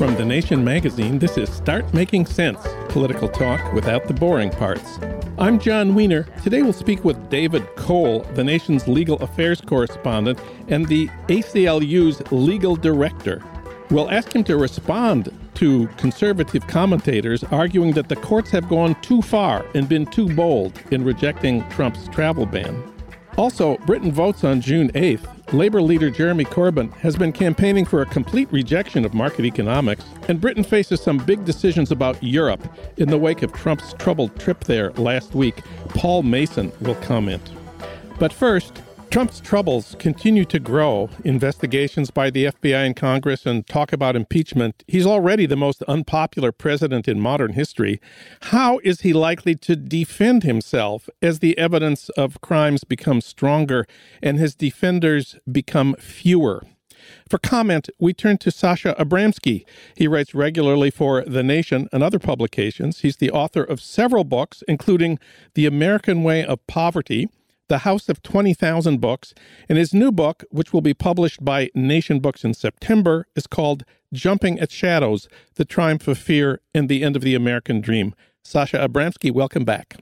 From The Nation magazine, this is Start Making Sense political talk without the boring parts. I'm Jon Wiener. Today we'll speak with David Cole, the nation's legal affairs correspondent and the ACLU's legal director. We'll ask him to respond to conservative commentators arguing that the courts have gone too far and been too bold in rejecting Trump's travel ban. Also, Britain votes on June 8th. Labor leader Jeremy Corbyn has been campaigning for a complete rejection of market economics, and Britain faces some big decisions about Europe in the wake of Trump's troubled trip there last week. Paul Mason will comment. But first, Trump's troubles continue to grow. Investigations by the FBI and Congress and talk about impeachment. He's already the most unpopular president in modern history. How is he likely to defend himself as the evidence of crimes becomes stronger and his defenders become fewer? For comment, we turn to Sasha Abramsky. He writes regularly for The Nation and other publications. He's the author of several books, including The American Way of Poverty the House of 20,000 Books, and his new book, which will be published by Nation Books in September, is called Jumping at Shadows The Triumph of Fear and the End of the American Dream. Sasha Abramsky, welcome back.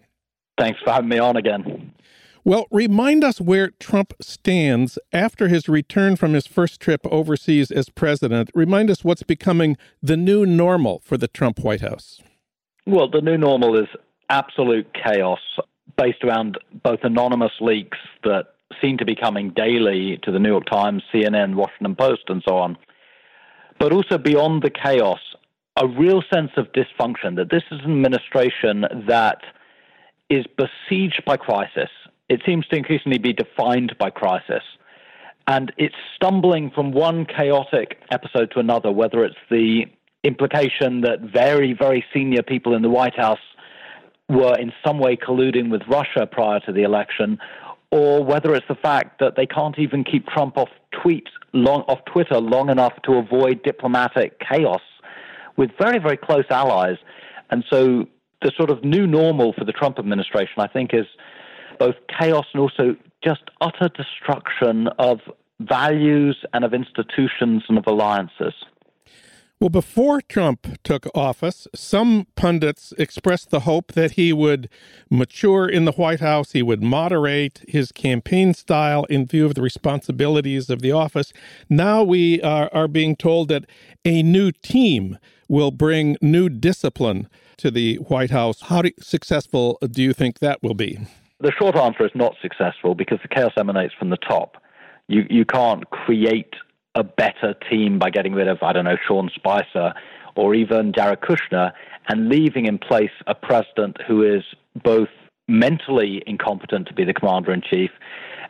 Thanks for having me on again. Well, remind us where Trump stands after his return from his first trip overseas as president. Remind us what's becoming the new normal for the Trump White House. Well, the new normal is absolute chaos based around both anonymous leaks that seem to be coming daily to the New York Times, CNN, Washington Post, and so on, but also beyond the chaos, a real sense of dysfunction that this is an administration that is besieged by crisis. It seems to increasingly be defined by crisis. And it's stumbling from one chaotic episode to another, whether it's the implication that very, very senior people in the White House were in some way colluding with Russia prior to the election, or whether it's the fact that they can't even keep Trump off tweet long off Twitter long enough to avoid diplomatic chaos with very very close allies, and so the sort of new normal for the Trump administration, I think, is both chaos and also just utter destruction of values and of institutions and of alliances. Well, before Trump took office, some pundits expressed the hope that he would mature in the White House, he would moderate his campaign style in view of the responsibilities of the office. Now we are, are being told that a new team will bring new discipline to the White House. How do, successful do you think that will be? The short answer is not successful because the chaos emanates from the top. You, you can't create a better team by getting rid of, I don't know, Sean Spicer or even Jared Kushner and leaving in place a president who is both mentally incompetent to be the commander in chief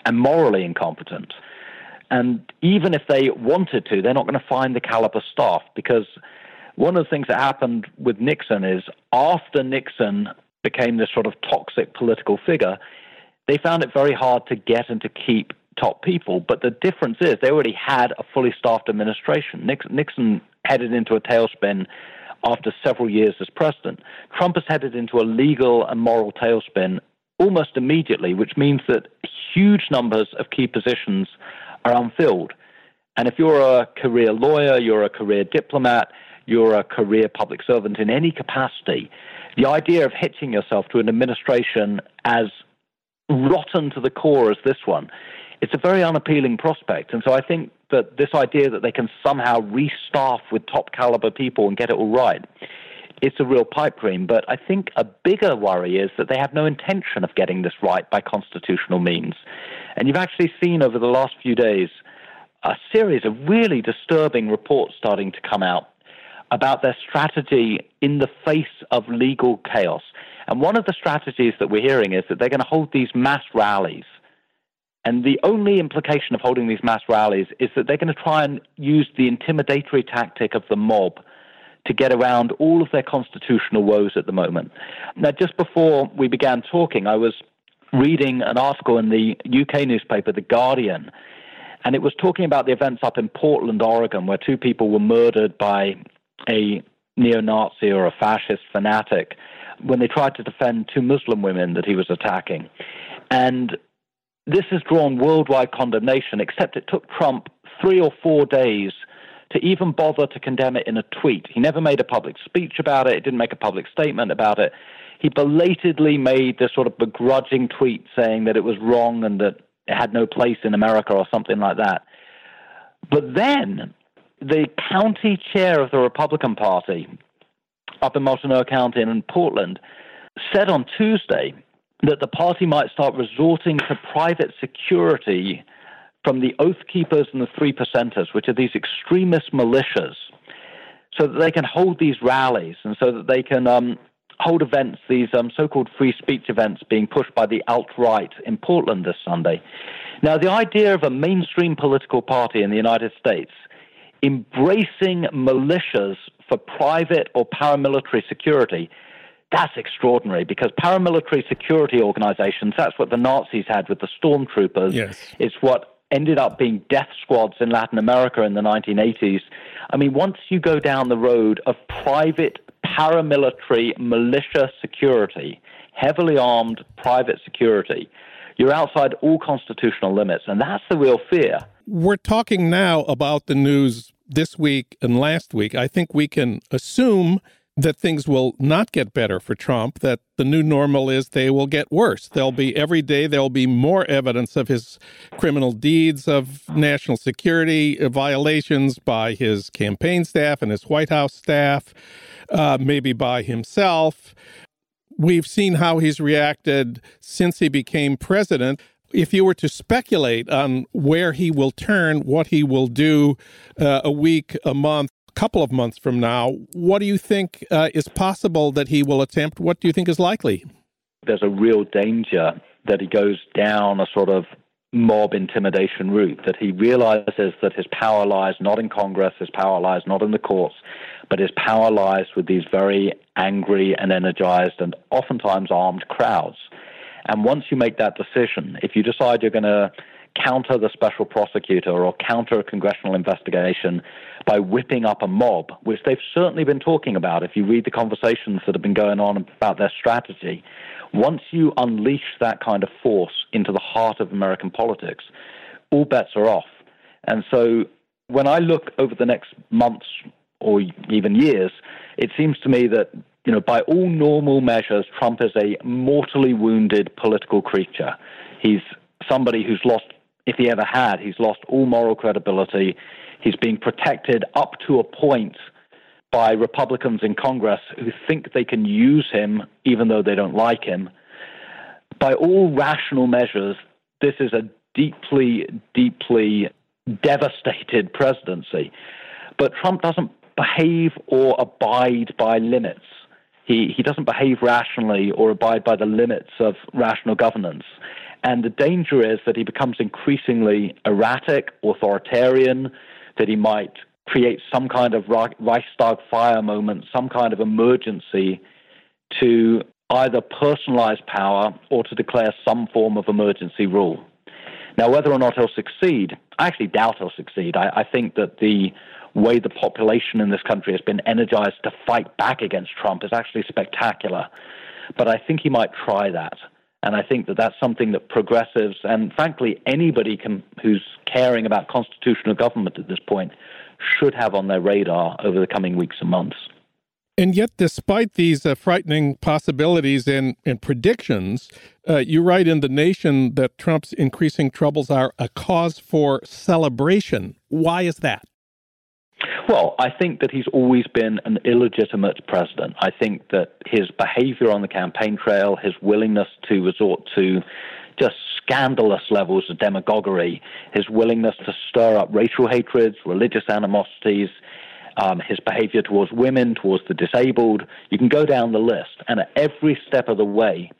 and morally incompetent. And even if they wanted to, they're not going to find the caliber staff because one of the things that happened with Nixon is after Nixon became this sort of toxic political figure, they found it very hard to get and to keep top people. But the difference is they already had a fully staffed administration. Nixon, headed into a tailspin after several years as president. Trump has headed into a legal and moral tailspin almost immediately, which means that huge numbers of key positions are unfilled. And if you're a career lawyer, you're a career diplomat, you're a career public servant in any capacity, the idea of hitching yourself to an administration as rotten to the core as this one it's a very unappealing prospect. And so I think that this idea that they can somehow restaff with top caliber people and get it all right it's a real pipe dream. But I think a bigger worry is that they have no intention of getting this right by constitutional means. And you've actually seen over the last few days a series of really disturbing reports starting to come out about their strategy in the face of legal chaos. And one of the strategies that we're hearing is that they're going to hold these mass rallies. And the only implication of holding these mass rallies is that they're going to try and use the intimidatory tactic of the mob to get around all of their constitutional woes at the moment. Now, just before we began talking, I was reading an article in the UK newspaper, The Guardian, and it was talking about the events up in Portland, Oregon, where two people were murdered by a neo Nazi or a fascist fanatic when they tried to defend two Muslim women that he was attacking. And this has drawn worldwide condemnation, except it took Trump three or four days to even bother to condemn it in a tweet. He never made a public speech about it, he didn't make a public statement about it. He belatedly made this sort of begrudging tweet saying that it was wrong and that it had no place in America or something like that. But then the county chair of the Republican Party up in Multnomah County and in Portland said on Tuesday that the party might start resorting to private security from the Oath Keepers and the Three Percenters, which are these extremist militias, so that they can hold these rallies and so that they can um, hold events, these um, so called free speech events being pushed by the alt right in Portland this Sunday. Now, the idea of a mainstream political party in the United States embracing militias for private or paramilitary security, that's extraordinary because paramilitary security organizations, that's what the Nazis had with the stormtroopers. Yes. It's what ended up being death squads in Latin America in the 1980s. I mean, once you go down the road of private paramilitary militia security, heavily armed private security, you're outside all constitutional limits. And that's the real fear. We're talking now about the news this week and last week. I think we can assume that things will not get better for Trump, that the new normal is they will get worse. There'll be every day, there'll be more evidence of his criminal deeds of national security violations by his campaign staff and his White House staff, uh, maybe by himself. We've seen how he's reacted since he became president. If you were to speculate on where he will turn, what he will do uh, a week, a month, couple of months from now, what do you think uh, is possible that he will attempt? What do you think is likely? There's a real danger that he goes down a sort of mob intimidation route, that he realizes that his power lies not in Congress, his power lies not in the courts, but his power lies with these very angry and energized and oftentimes armed crowds. And once you make that decision, if you decide you're going to counter the special prosecutor or counter a congressional investigation by whipping up a mob, which they've certainly been talking about if you read the conversations that have been going on about their strategy. Once you unleash that kind of force into the heart of American politics, all bets are off. And so when I look over the next months or even years, it seems to me that you know, by all normal measures, Trump is a mortally wounded political creature. He's somebody who's lost if he ever had. He's lost all moral credibility. He's being protected up to a point by Republicans in Congress who think they can use him even though they don't like him. By all rational measures, this is a deeply, deeply devastated presidency. But Trump doesn't behave or abide by limits. He, he doesn't behave rationally or abide by the limits of rational governance. And the danger is that he becomes increasingly erratic, authoritarian, that he might create some kind of Reichstag fire moment, some kind of emergency to either personalize power or to declare some form of emergency rule. Now, whether or not he'll succeed, I actually doubt he'll succeed. I, I think that the way the population in this country has been energized to fight back against Trump is actually spectacular. But I think he might try that. And I think that that's something that progressives and, frankly, anybody can, who's caring about constitutional government at this point should have on their radar over the coming weeks and months. And yet, despite these uh, frightening possibilities and, and predictions, uh, you write in The Nation that Trump's increasing troubles are a cause for celebration. Why is that? Well, I think that he's always been an illegitimate president. I think that his behavior on the campaign trail, his willingness to resort to just scandalous levels of demagoguery, his willingness to stir up racial hatreds, religious animosities, um, his behavior towards women, towards the disabled. You can go down the list, and at every step of the way,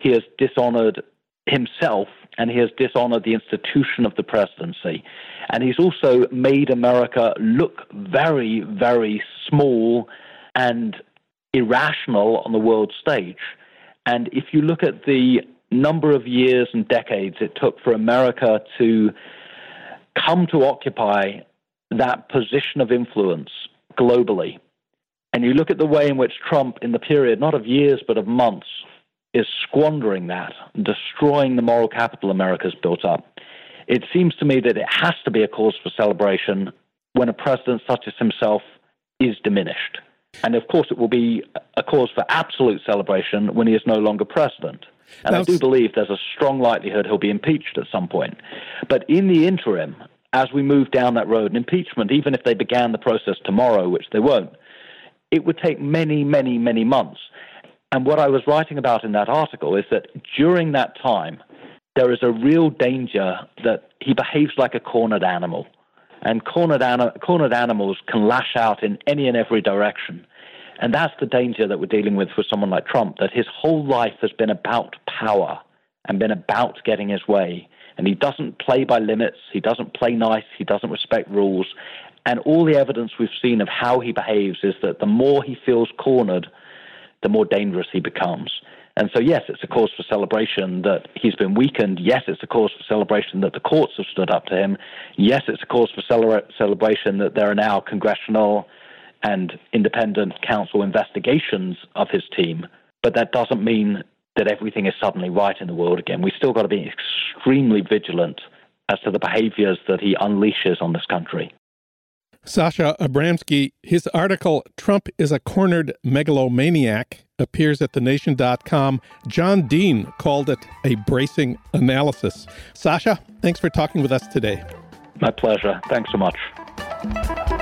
he has dishonored himself and he has dishonored the institution of the presidency. And he's also made America look very, very small and irrational on the world stage. And if you look at the number of years and decades it took for America to come to occupy that position of influence globally, and you look at the way in which Trump, in the period not of years but of months, is squandering that, destroying the moral capital America's built up. It seems to me that it has to be a cause for celebration when a president such as himself is diminished. And of course, it will be a cause for absolute celebration when he is no longer president. And I do believe there's a strong likelihood he'll be impeached at some point. But in the interim, as we move down that road, an impeachment, even if they began the process tomorrow, which they won't, it would take many, many, many months. And what I was writing about in that article is that during that time, there is a real danger that he behaves like a cornered animal. And cornered, an- cornered animals can lash out in any and every direction. And that's the danger that we're dealing with for someone like Trump, that his whole life has been about power and been about getting his way. And he doesn't play by limits, he doesn't play nice, he doesn't respect rules. And all the evidence we've seen of how he behaves is that the more he feels cornered, the more dangerous he becomes. And so, yes, it's a cause for celebration that he's been weakened. Yes, it's a cause for celebration that the courts have stood up to him. Yes, it's a cause for celebration that there are now congressional and independent counsel investigations of his team. But that doesn't mean that everything is suddenly right in the world again. We've still got to be extremely vigilant as to the behaviors that he unleashes on this country. Sasha Abramsky, his article, Trump is a Cornered Megalomaniac, appears at thenation.com. John Dean called it a bracing analysis. Sasha, thanks for talking with us today. My pleasure. Thanks so much.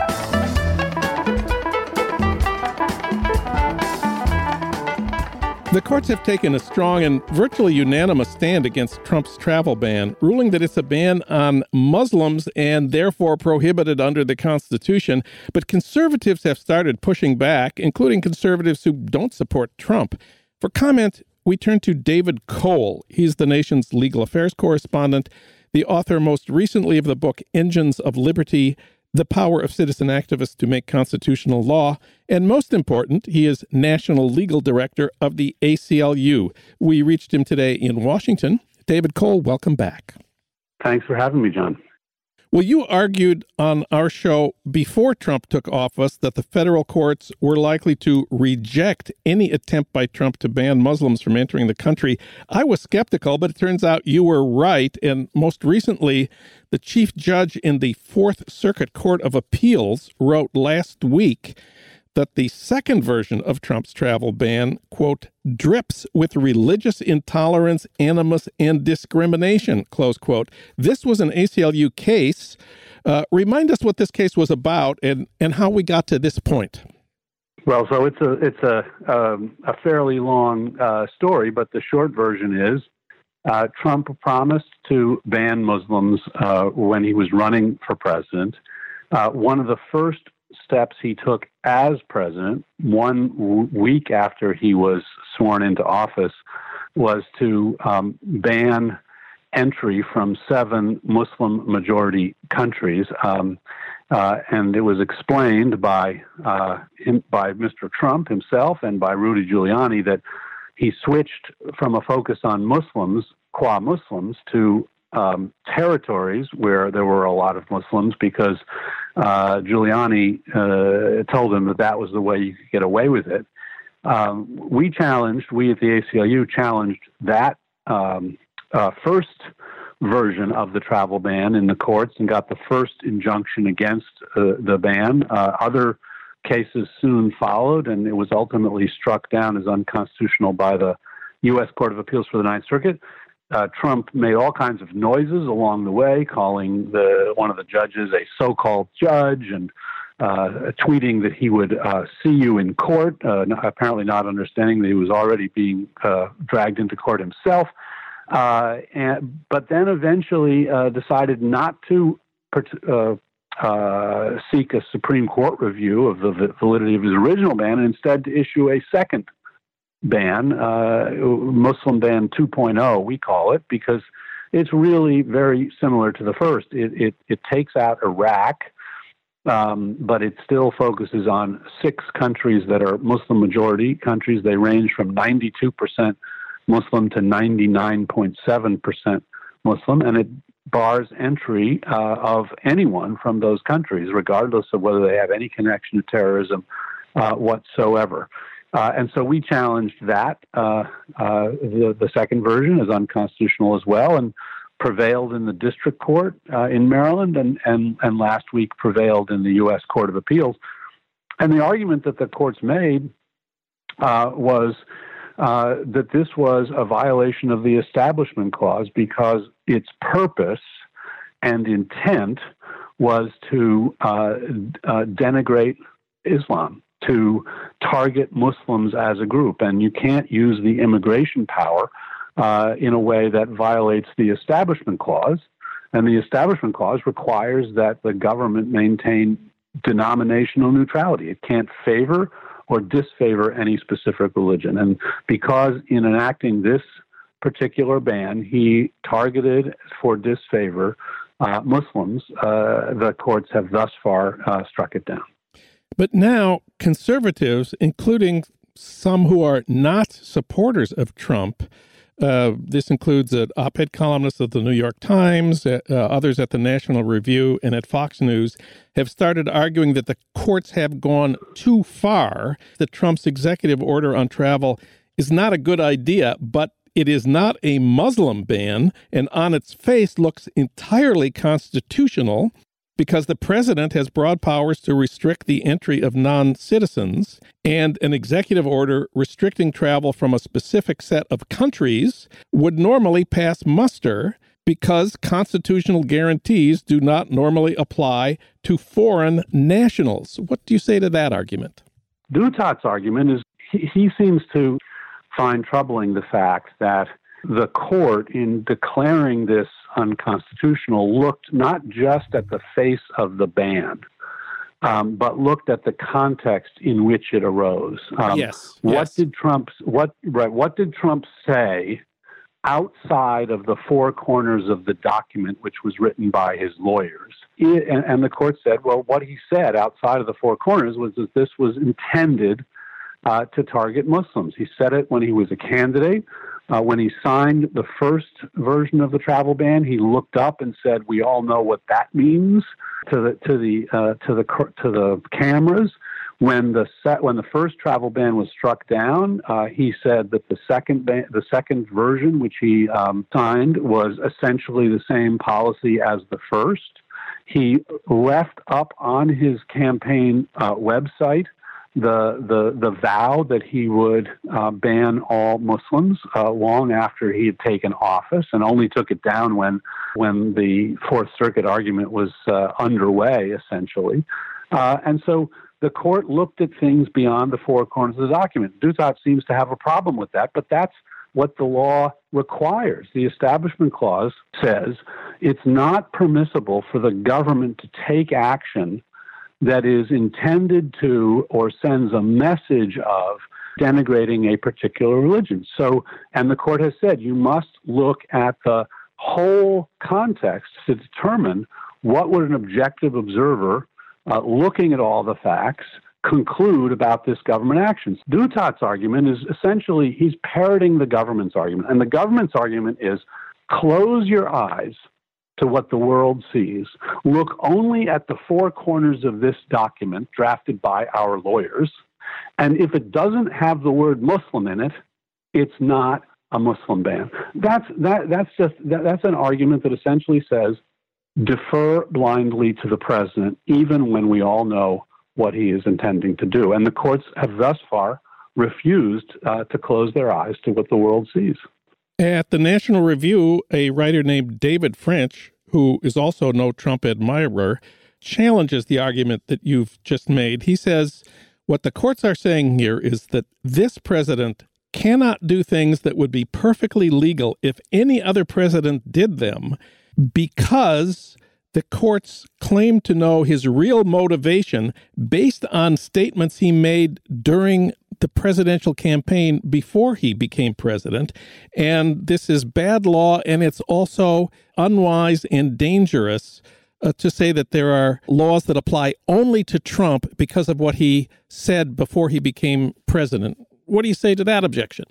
The courts have taken a strong and virtually unanimous stand against Trump's travel ban, ruling that it's a ban on Muslims and therefore prohibited under the Constitution. But conservatives have started pushing back, including conservatives who don't support Trump. For comment, we turn to David Cole. He's the nation's legal affairs correspondent, the author most recently of the book Engines of Liberty the power of citizen activists to make constitutional law. And most important, he is National Legal Director of the ACLU. We reached him today in Washington. David Cole, welcome back. Thanks for having me, Jon. Well, you argued on our show before Trump took office that the federal courts were likely to reject any attempt by Trump to ban Muslims from entering the country. I was skeptical, but it turns out you were right. And most recently, the chief judge in the Fourth Circuit Court of Appeals wrote last week that the second version of Trump's travel ban, quote, drips with religious intolerance, animus, and discrimination, close quote. This was an ACLU case. Uh, remind us what this case was about and, and how we got to this point. Well, so it's a it's a um, a fairly long uh, story, but the short version is uh, Trump promised to ban Muslims uh, when he was running for president. Uh, one of the first steps he took as president, one w- week after he was sworn into office, was to um, ban entry from seven Muslim majority countries. Um, uh, and it was explained by uh, him, by Mr. Trump himself and by Rudy Giuliani that he switched from a focus on Muslims, qua Muslims, to um, territories where there were a lot of Muslims because uh, Giuliani uh, told him that that was the way you could get away with it. Um, we challenged, we at the ACLU challenged that um, uh, first version of the travel ban in the courts and got the first injunction against uh, the ban. Uh, other cases soon followed, and it was ultimately struck down as unconstitutional by the U.S. Court of Appeals for the Ninth Circuit. Uh, Trump made all kinds of noises along the way, calling the one of the judges a so-called judge and uh, tweeting that he would uh, see you in court, uh, apparently not understanding that he was already being uh, dragged into court himself. Uh, and, but then eventually decided not to seek a Supreme Court review of the validity of his original ban, and instead to issue a second ban, Muslim ban 2.0, we call it, because it's really very similar to the first. It, it, it takes out Iraq um, but it still focuses on six countries that are Muslim majority countries. They range from 92% Muslim to 99.7% Muslim, and it bars entry uh, of anyone from those countries, regardless of whether they have any connection to terrorism uh, whatsoever. Uh, and so we challenged that. Uh, uh, the, the second version is unconstitutional as well, and prevailed in the district court uh, in Maryland and, and, and last week prevailed in the U.S. Court of Appeals. And the argument that the courts made uh, was uh, that this was a violation of the Establishment Clause because its purpose and intent was to denigrate Islam, to target Muslims as a group. And you can't use the immigration power uh, in a way that violates the Establishment Clause. And the Establishment Clause requires that the government maintain denominational neutrality. It can't favor or disfavor any specific religion. And because in enacting this particular ban, he targeted for disfavor uh, Muslims, uh, the courts have thus far uh, struck it down. But now, conservatives, including some who are not supporters of Trump, uh, this includes an op ed columnist of the New York Times, uh, uh, others at the National Review, and at Fox News have started arguing that the courts have gone too far, that Trump's executive order on travel is not a good idea, but it is not a Muslim ban and on its face looks entirely constitutional because the president has broad powers to restrict the entry of non citizens, and an executive order restricting travel from a specific set of countries would normally pass muster because constitutional guarantees do not normally apply to foreign nationals. What do you say to that argument? Douthat's argument is he, he seems to find troubling the fact that the court, in declaring this unconstitutional, looked not just at the face of the ban, um, but looked at the context in which it arose. Um, yes. What yes. did Trump what right? What did Trump say outside of the four corners of the document, which was written by his lawyers? It, and, and the court said, well, what he said outside of the four corners was that this was intended uh, to target Muslims. He said it when he was a candidate. Uh, when he signed the first version of the travel ban, he looked up and said, "We all know what that means to the to the uh, to the to the cameras." When the set when the first travel ban was struck down, uh, he said that the second ban, the second version, which he um, signed, was essentially the same policy as the first. He left up on his campaign uh, website the the the vow that he would uh, ban all Muslims uh, long after he had taken office, and only took it down when when the Fourth Circuit argument was uh, underway, essentially. Uh, and so the court looked at things beyond the four corners of the document. Douthat seems to have a problem with that, but that's what the law requires. The Establishment Clause says it's not permissible for the government to take action that is intended to or sends a message of denigrating a particular religion. So, and the court has said you must look at the whole context to determine what would an objective observer, uh, looking at all the facts, conclude about this government action. Douthat's argument is essentially he's parroting the government's argument. And the government's argument is close your eyes to what the world sees. Look only at the four corners of this document drafted by our lawyers. And if it doesn't have the word Muslim in it, it's not a Muslim ban. That's, that, that's just that, that's an argument that essentially says defer blindly to the president, even when we all know what he is intending to do. And the courts have thus far refused uh, to close their eyes to what the world sees. At the National Review, a writer named David French, who is also no Trump admirer, challenges the argument that you've just made. He says what the courts are saying here is that this president cannot do things that would be perfectly legal if any other president did them because the courts claim to know his real motivation based on statements he made during the presidential campaign before he became president. And this is bad law, and it's also unwise and dangerous uh, to say that there are laws that apply only to Trump because of what he said before he became president. What do you say to that objection?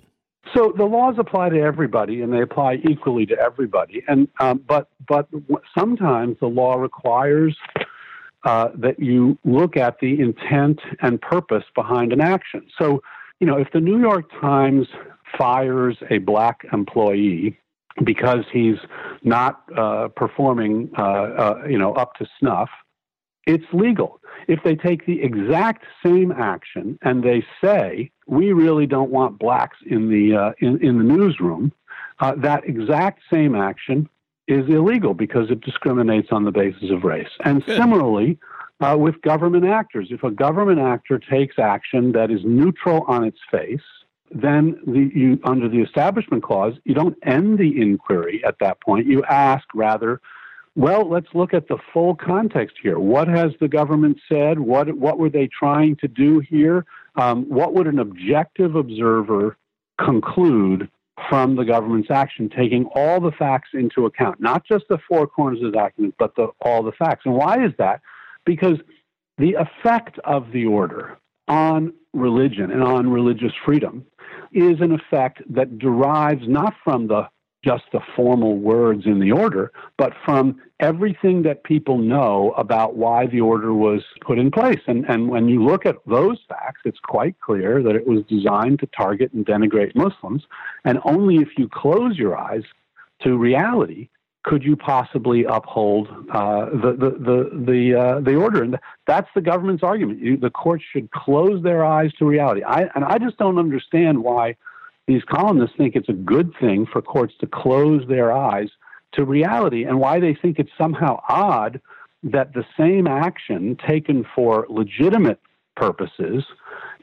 So the laws apply to everybody, and they apply equally to everybody. And um, but but sometimes the law requires uh, that you look at the intent and purpose behind an action. So you know, if the New York Times fires a black employee because he's not uh, performing, uh, uh you know, up to snuff, it's legal. If they take the exact same action and they say, we really don't want blacks in the, uh, in, in, the newsroom, uh, that exact same action is illegal because it discriminates on the basis of race. And Good. similarly, uh, with government actors, if a government actor takes action that is neutral on its face, then the, you, under the Establishment Clause, you don't end the inquiry at that point. You ask rather, well, let's look at the full context here. What has the government said? What what were they trying to do here? Um, what would an objective observer conclude from the government's action, taking all the facts into account, not just the four corners of the document, but the, all the facts. And why is that? Because the effect of the order on religion and on religious freedom is an effect that derives not from the just the formal words in the order, but from everything that people know about why the order was put in place. And, and when you look at those facts, it's quite clear that it was designed to target and denigrate Muslims. And only if you close your eyes to reality could you possibly uphold uh, the the the the, uh, the order? And that's the government's argument. You, the courts should close their eyes to reality. I, and I just don't understand why these columnists think it's a good thing for courts to close their eyes to reality and why they think it's somehow odd that the same action taken for legitimate purposes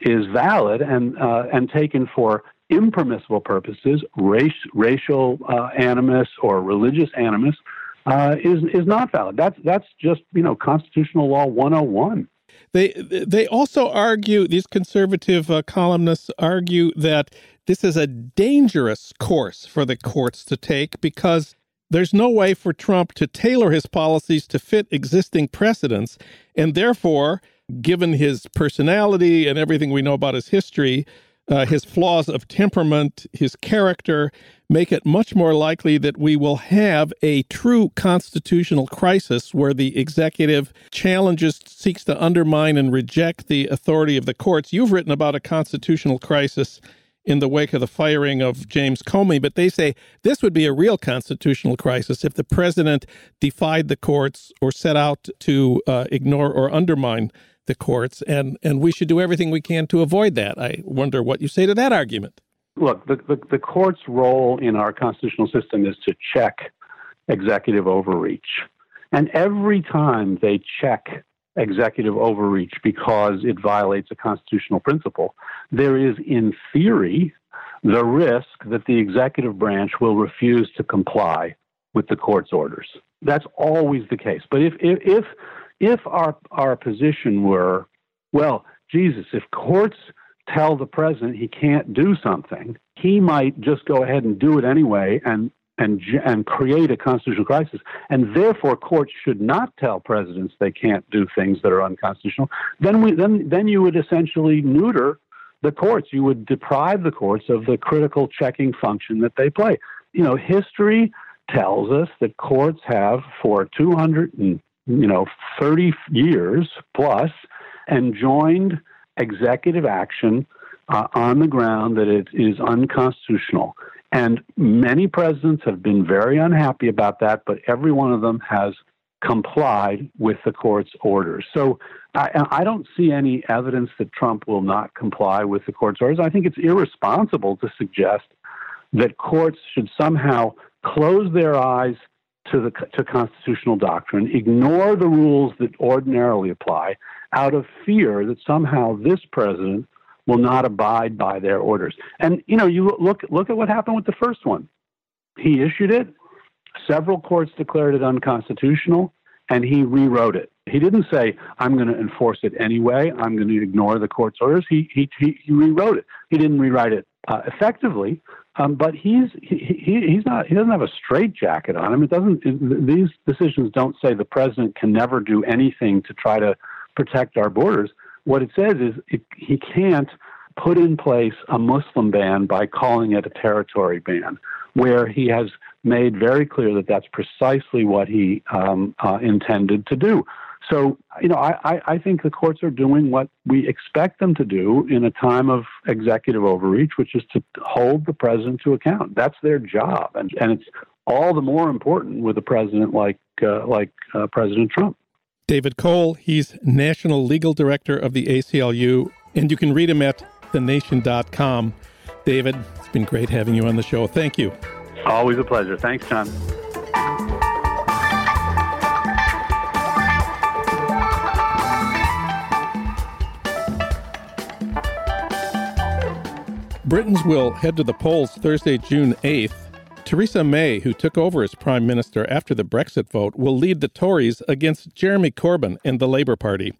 is valid and uh, and taken for impermissible purposes, race, racial uh, animus or religious animus, uh, is is not valid. That's that's just you know constitutional law 101. They they also argue these conservative uh, columnists argue that this is a dangerous course for the courts to take because there's no way for Trump to tailor his policies to fit existing precedents. And therefore, given his personality and everything we know about his history, uh, his flaws of temperament, his character, make it much more likely that we will have a true constitutional crisis where the executive challenges, seeks to undermine, and reject the authority of the courts. You've written about a constitutional crisis in the wake of the firing of James Comey, but they say this would be a real constitutional crisis if the president defied the courts or set out to uh, ignore or undermine the courts, and, and we should do everything we can to avoid that. I wonder what you say to that argument. Look, the, the, the court's role in our constitutional system is to check executive overreach. And every time they check executive overreach because it violates a constitutional principle, there is, in theory, the risk that the executive branch will refuse to comply with the court's orders. That's always the case. But if, if, if, our, our position were, well, Jesus, if courts tell the president he can't do something, he might just go ahead and do it anyway and and and create a constitutional crisis. And therefore, courts should not tell presidents they can't do things that are unconstitutional. Then we then then you would essentially neuter the courts. You would deprive the courts of the critical checking function that they play. You know, history tells us that courts have for 200 and you know 30 years plus enjoined executive action uh, on the ground that it is unconstitutional. And many presidents have been very unhappy about that, but every one of them has complied with the court's orders. So I, I, don't see any evidence that Trump will not comply with the court's orders. I think it's irresponsible to suggest that courts should somehow close their eyes to the to constitutional doctrine, ignore the rules that ordinarily apply, out of fear that somehow this president will not abide by their orders. And you know, you look look at what happened with the first one. He issued it. Several courts declared it unconstitutional, and he rewrote it. He didn't say, "I'm going to enforce it anyway. I'm going to ignore the court's orders." He he he, he rewrote it. He didn't rewrite it uh, effectively, um, but he's he, he, he's not he doesn't have a straitjacket on him. It doesn't. It, these decisions don't say the president can never do anything to try to protect our borders. What it says is it, he can't put in place a Muslim ban by calling it a territory ban, where he has made very clear that that's precisely what he um, uh, intended to do. So, you know, I, I think the courts are doing what we expect them to do in a time of executive overreach, which is to hold the president to account. That's their job, and and it's all the more important with a president like uh, like uh, President Trump. David Cole, he's National Legal Director of the ACLU, and you can read him at thenation.com. David, it's been great having you on the show. Thank you. Always a pleasure. Thanks, Jon. Britons will head to the polls Thursday, June 8th Theresa May, who took over as Prime Minister after the Brexit vote, will lead the Tories against Jeremy Corbyn and the Labour Party.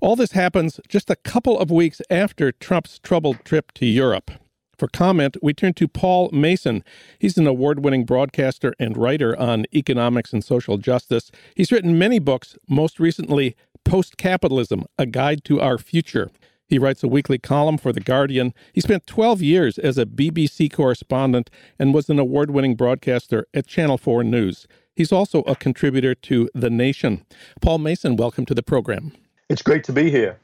All this happens just a couple of weeks after Trump's troubled trip to Europe. For comment, we turn to Paul Mason. He's an award winning broadcaster and writer on economics and social justice. He's written many books, most recently, Post Capitalism A Guide to Our Future. He writes a weekly column for The Guardian. He spent 12 years as a BBC correspondent and was an award winning broadcaster at Channel 4 News. He's also a contributor to The Nation. Paul Mason, welcome to the program. It's great to be here.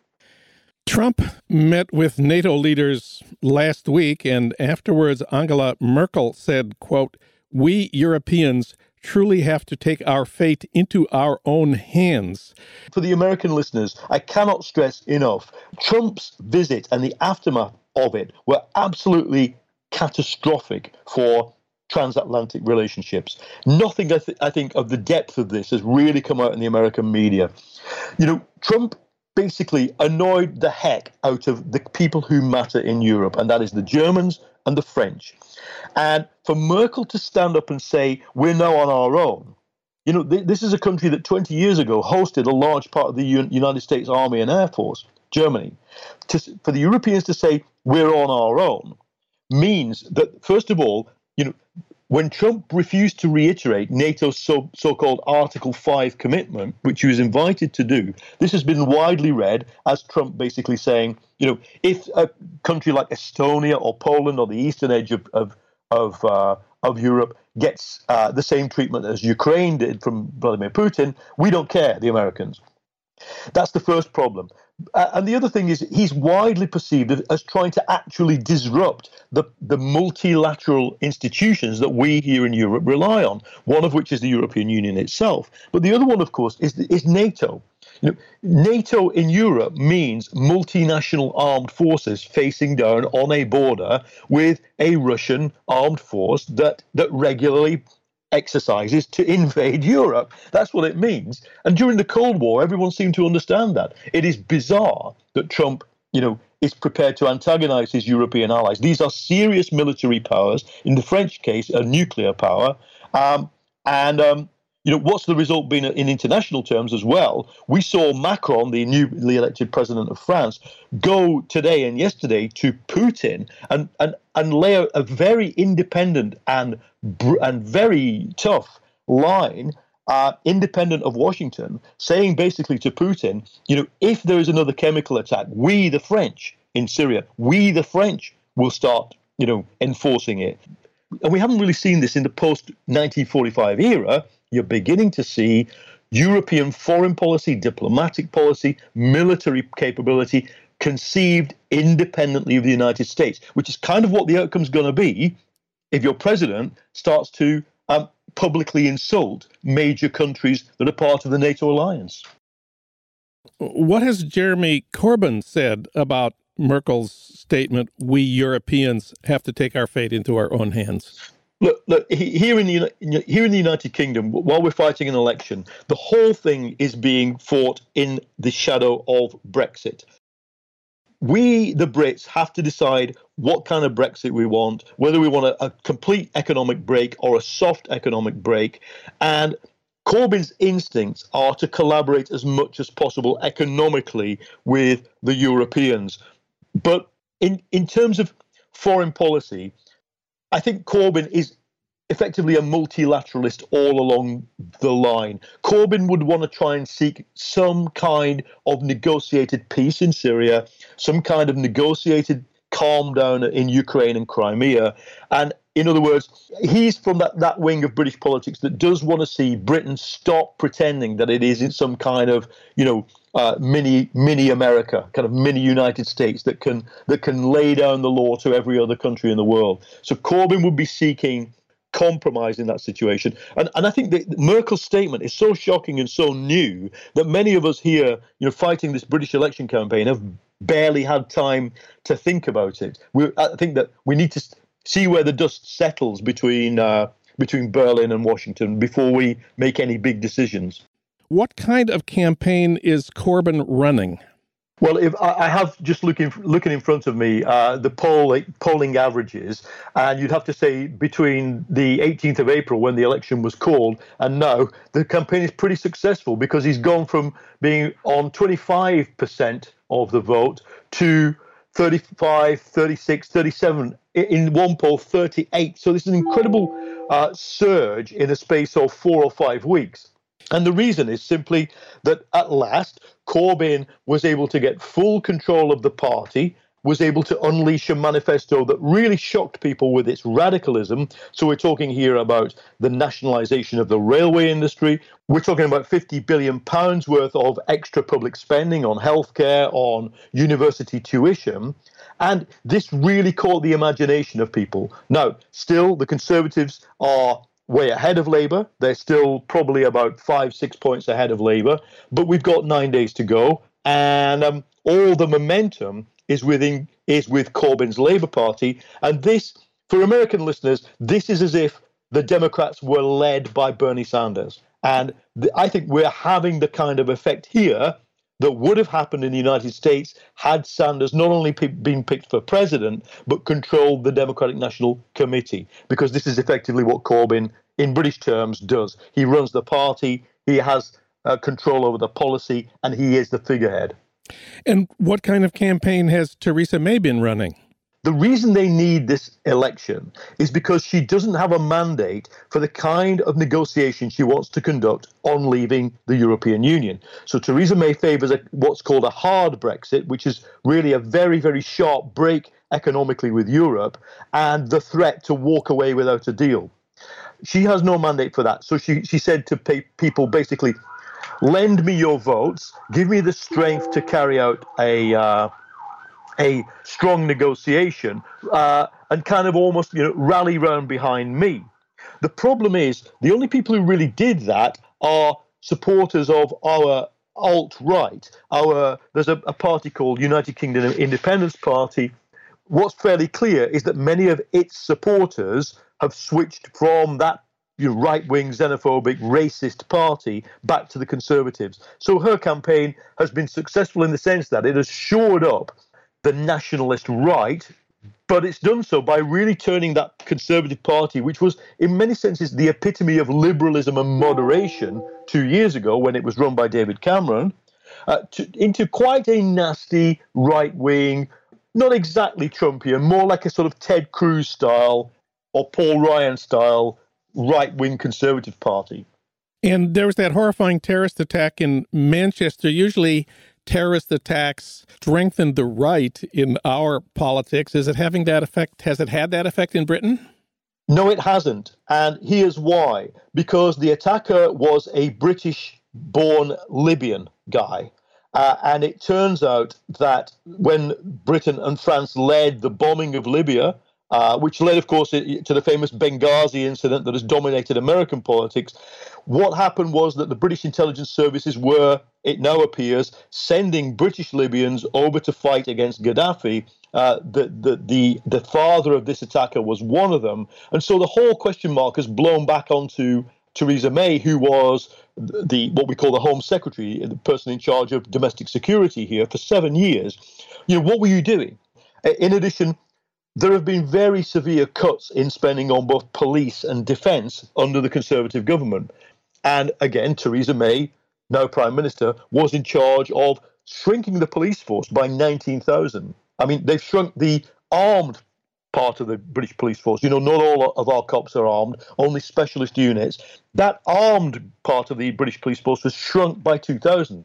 Trump met with NATO leaders last week, and afterwards, Angela Merkel said, quote, We Europeans truly have to take our fate into our own hands. For the American listeners, I cannot stress enough Trump's visit and the aftermath of it were absolutely catastrophic for transatlantic relationships. Nothing, I, th- I, think, of the depth of this has really come out in the American media. You know, Trump basically annoyed the heck out of the people who matter in Europe, and that is the Germans and the French. And for Merkel to stand up and say, we're now on our own, you know, th- this is a country that 20 years ago hosted a large part of the U- United States Army and Air Force, Germany. To, for the Europeans to say, we're on our own, means that, first of all, you know, when Trump refused to reiterate NATO's so, so-called Article 5 commitment, which he was invited to do, this has been widely read as Trump basically saying, you know, if a country like Estonia or Poland or the eastern edge of of of, uh, of Europe gets uh, the same treatment as Ukraine did from Vladimir Putin, we don't care, the Americans. That's the first problem. Uh, and the other thing is, he's widely perceived as trying to actually disrupt the, the multilateral institutions that we here in Europe rely on, one of which is the European Union itself. But the other one, of course, is, is NATO. You know, NATO in Europe means multinational armed forces facing down on a border with a Russian armed force that, that regularly exercises to invade Europe. That's what it means. And during the Cold War, everyone seemed to understand that. It is bizarre that Trump, you know, is prepared to antagonize his European allies. These are serious military powers. In the French case, a nuclear power. Um, and um, you know, what's the result been in international terms as well? We saw Macron, the newly elected president of France, go today and yesterday to Putin and and and lay out a very independent and and very tough line uh, independent of Washington, saying basically to Putin, you know, if there is another chemical attack, we, the French in Syria, we, the French, will start, you know, enforcing it. And we haven't really seen this in the post 1945 era you're beginning to see European foreign policy, diplomatic policy, military capability conceived independently of the United States, which is kind of what the outcome is going to be if your president starts to um, publicly insult major countries that are part of the NATO alliance. What has Jeremy Corbyn said about Merkel's statement, we Europeans have to take our fate into our own hands? Look, look. Here in the here in the United Kingdom, while we're fighting an election, the whole thing is being fought in the shadow of Brexit. We, the Brits, have to decide what kind of Brexit we want, whether we want a, a complete economic break or a soft economic break, and Corbyn's instincts are to collaborate as much as possible economically with the Europeans. But in, in terms of foreign policy, I think Corbyn is effectively a multilateralist all along the line. Corbyn would want to try and seek some kind of negotiated peace in Syria, some kind of negotiated calm down in Ukraine and Crimea. And in other words, he's from that, that wing of British politics that does want to see Britain stop pretending that it is in some kind of, you know, uh, mini mini America, kind of mini United States that can that can lay down the law to every other country in the world. So Corbyn would be seeking compromise in that situation. And and I think that Merkel's statement is so shocking and so new that many of us here, you know, fighting this British election campaign have barely had time to think about it. We, I think that we need to see where the dust settles between uh, between Berlin and Washington before we make any big decisions. What kind of campaign is Corbyn running? Well, if I have just looking looking in front of me uh, the poll polling averages, and you'd have to say between the 18th of April when the election was called and now, the campaign is pretty successful because he's gone from being on 25% of the vote to 35, 36, 37 in one poll 38 so this is an incredible uh, surge in the space of four or five weeks and the reason is simply that at last Corbyn was able to get full control of the party, was able to unleash a manifesto that really shocked people with its radicalism. So we're talking here about the nationalisation of the railway industry. We're talking about 50 billion pounds worth of extra public spending on healthcare, on university tuition. And this really caught the imagination of people. Now, still, the Conservatives are way ahead of Labour. They're still probably about five, six points ahead of Labour, but we've got nine days to go, and um, all the momentum is within is with Corbyn's Labour Party, and this, for American listeners, this is as if the Democrats were led by Bernie Sanders, and I think we're having the kind of effect here that would have happened in the United States had Sanders not only p- been picked for president, but controlled the Democratic National Committee, because this is effectively what Corbyn, in British terms, does. He runs the party, he has uh, control over the policy, and he is the figurehead. And what kind of campaign has Theresa May been running? The reason they need this election is because she doesn't have a mandate for the kind of negotiation she wants to conduct on leaving the European Union. So Theresa May favours a, what's called a hard Brexit, which is really a very, very sharp break economically with Europe, and the threat to walk away without a deal. She has no mandate for that. So she, she said to people basically, lend me your votes, give me the strength to carry out a. Uh, a strong negotiation uh, and kind of almost you know rally round behind me. The problem is the only people who really did that are supporters of our alt right. Our there's a, a party called United Kingdom Independence Party. What's fairly clear is that many of its supporters have switched from that you know, right wing, xenophobic, racist party back to the Conservatives. So her campaign has been successful in the sense that it has shored up the nationalist right, but it's done so by really turning that Conservative Party, which was in many senses the epitome of liberalism and moderation two years ago when it was run by David Cameron, uh, to, into quite a nasty right wing, not exactly Trumpian, more like a sort of Ted Cruz style or Paul Ryan style right wing Conservative Party. And there was that horrifying terrorist attack in Manchester. Usually, terrorist attacks strengthened the right in our politics. Is it having that effect? Has it had that effect in Britain? No, it hasn't. And here's why because the attacker was a British born Libyan guy. Uh, and it turns out that when Britain and France led the bombing of Libya uh, which led, of course, to the famous Benghazi incident that has dominated American politics. What happened was that the British intelligence services were, it now appears, sending British Libyans over to fight against Gaddafi. Uh, the, the, the, the father of this attacker was one of them. And so the whole question mark has blown back onto Theresa May, who was the what we call the Home Secretary, the person in charge of domestic security here for seven years. You know, what were you doing? In addition, there have been very severe cuts in spending on both police and defence under the Conservative government. And again, Theresa May, now Prime Minister, was in charge of shrinking the police force by 19,000. I mean, they've shrunk the armed part of the British police force. You know, not all of our cops are armed, only specialist units. That armed part of the British police force was shrunk by 2,000.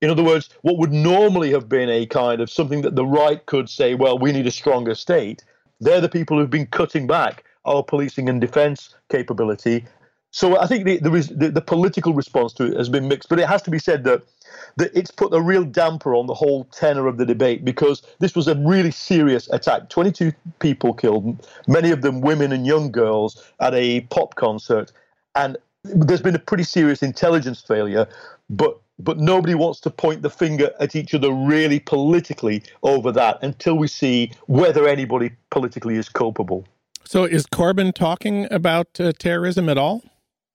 In other words, what would normally have been a kind of something that the right could say, well, we need a stronger state, they're the people who've been cutting back our policing and defense capability. So I think the, the, the, the political response to it has been mixed, but it has to be said that that it's put a real damper on the whole tenor of the debate because this was a really serious attack. 22 people killed, many of them women and young girls at a pop concert. And there's been a pretty serious intelligence failure, but but nobody wants to point the finger at each other really politically over that until we see whether anybody politically is culpable. So, is Corbyn talking about uh, terrorism at all?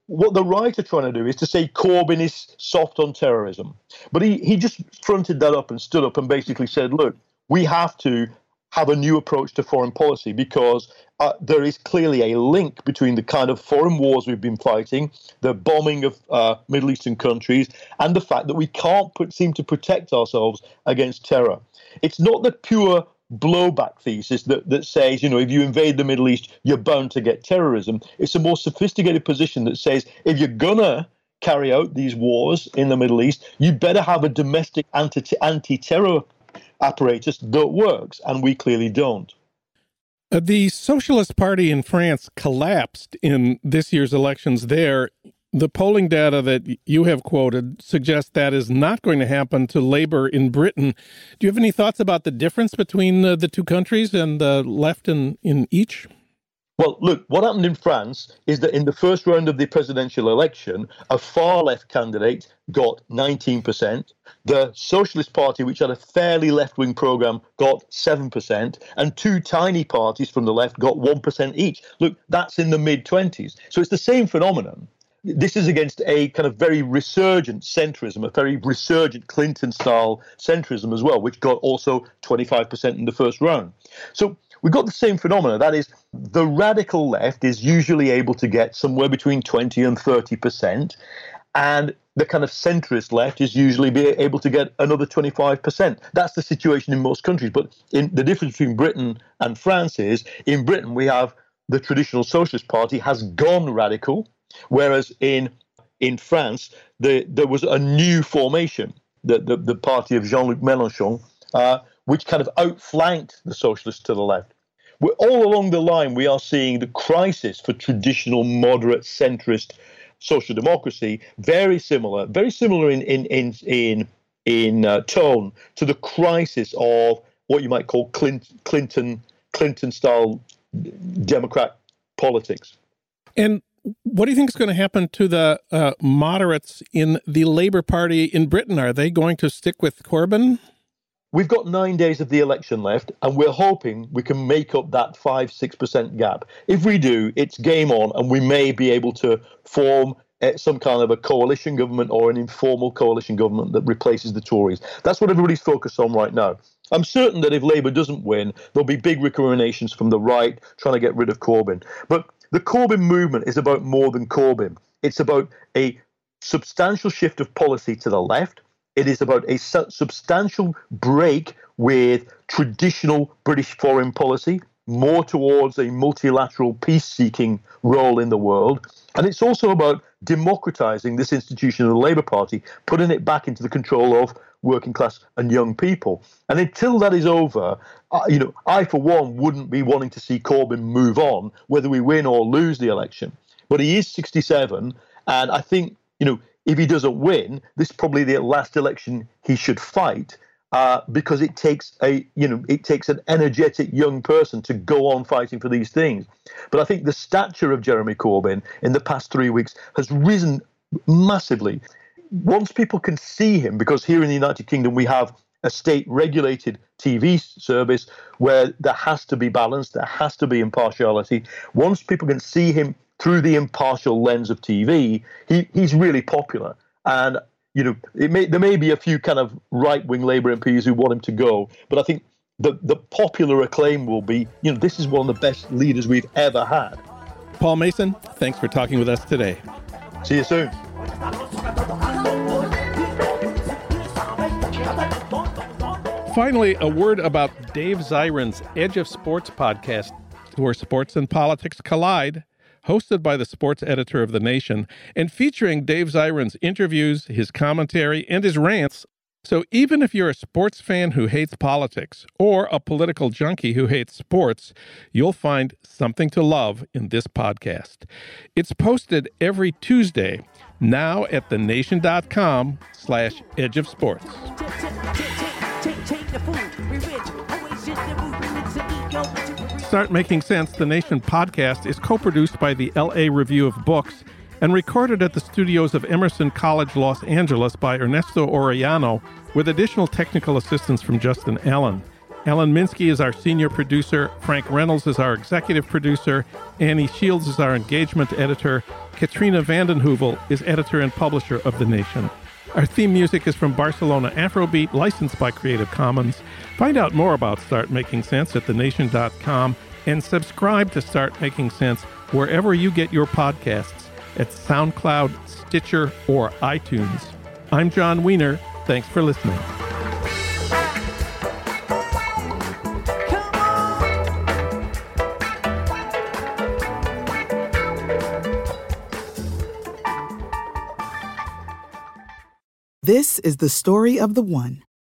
what the right are trying to do is to say Corbyn is soft on terrorism. But he, he just fronted that up and stood up and basically said, look, we have to have a new approach to foreign policy because uh, there is clearly a link between the kind of foreign wars we've been fighting, the bombing of uh, Middle Eastern countries, and the fact that we can't put, seem to protect ourselves against terror. It's not the pure blowback thesis that, that says, you know, if you invade the Middle East, you're bound to get terrorism. It's a more sophisticated position that says, if you're gonna carry out these wars in the Middle East, you better have a domestic anti terror apparatus that works, and we clearly don't. Uh, the Socialist Party in France collapsed in this year's elections there the polling data that you have quoted suggests that is not going to happen to labor in Britain. Do you have any thoughts about the difference between the, the two countries and the left in, in each? Well, look, what happened in France is that in the first round of the presidential election, a far left candidate got 19%. The Socialist Party, which had a fairly left wing program, got 7%. And two tiny parties from the left got 1% each. Look, that's in the mid 20s. So it's the same phenomenon this is against a kind of very resurgent centrism, a very resurgent Clinton style centrism as well, which got also 25% in the first round. So we've got the same phenomena. That is, the radical left is usually able to get somewhere between 20 and 30%, and the kind of centrist left is usually be able to get another 25%. That's the situation in most countries. But in the difference between Britain and France is in Britain, we have the traditional Socialist Party has gone radical Whereas in in France, the, there was a new formation, the, the, the party of Jean Luc Mélenchon, uh, which kind of outflanked the socialists to the left. We're, all along the line, we are seeing the crisis for traditional moderate centrist social democracy very similar, very similar in in in in, in uh, tone to the crisis of what you might call Clinton Clinton Clinton style Democrat politics. And what do you think is going to happen to the uh, moderates in the Labour Party in Britain? Are they going to stick with Corbyn? We've got nine days of the election left, and we're hoping we can make up that five, six percent gap. If we do, it's game on, and we may be able to form uh, some kind of a coalition government or an informal coalition government that replaces the Tories. That's what everybody's focused on right now. I'm certain that if Labour doesn't win, there'll be big recriminations from the right trying to get rid of Corbyn. But the Corbyn movement is about more than Corbyn. It's about a substantial shift of policy to the left. It is about a su- substantial break with traditional British foreign policy, more towards a multilateral peace seeking role in the world. And it's also about democratizing this institution of the Labour Party, putting it back into the control of working class and young people. And until that is over, uh, you know, I for one wouldn't be wanting to see Corbyn move on, whether we win or lose the election. But he is 67, and I think you know if he doesn't win, this is probably the last election he should fight. uh, because it takes a you know it takes an energetic young person to go on fighting for these things. But I think the stature of Jeremy Corbyn in the past three weeks has risen massively. Once people can see him, because here in the United Kingdom we have a state regulated TV service where there has to be balance, there has to be impartiality. Once people can see him through the impartial lens of TV, he, he's really popular. And you know, may, there may be a few kind of right wing Labour MPs who want him to go, but I think the, the popular acclaim will be, you know, this is one of the best leaders we've ever had. Paul Mason, thanks for talking with us today. See you soon. Finally, a word about Dave Zirin's Edge of Sports podcast, where sports and politics collide hosted by the sports editor of The Nation, and featuring Dave Zirin's interviews, his commentary, and his rants. So even if you're a sports fan who hates politics or a political junkie who hates sports, you'll find something to love in this podcast. It's posted every Tuesday, now at thenation.com slash edge of sports. Start Making Sense, the Nation podcast, is co produced by the LA Review of Books and recorded at the studios of Emerson College Los Angeles by Ernesto Orellano, with additional technical assistance from Justin Allen. Alan Minsky is our senior producer, Frank Reynolds is our executive producer, Annie Shields is our engagement editor, Katrina vanden Heuvel is editor and publisher of The Nation. Our theme music is from Barcelona Afrobeat, licensed by Creative Commons. Find out more about Start Making Sense at thenation.com and subscribe to Start Making Sense wherever you get your podcasts at SoundCloud, Stitcher, or iTunes. I'm Jon Wiener. Thanks for listening. This is the story of the one.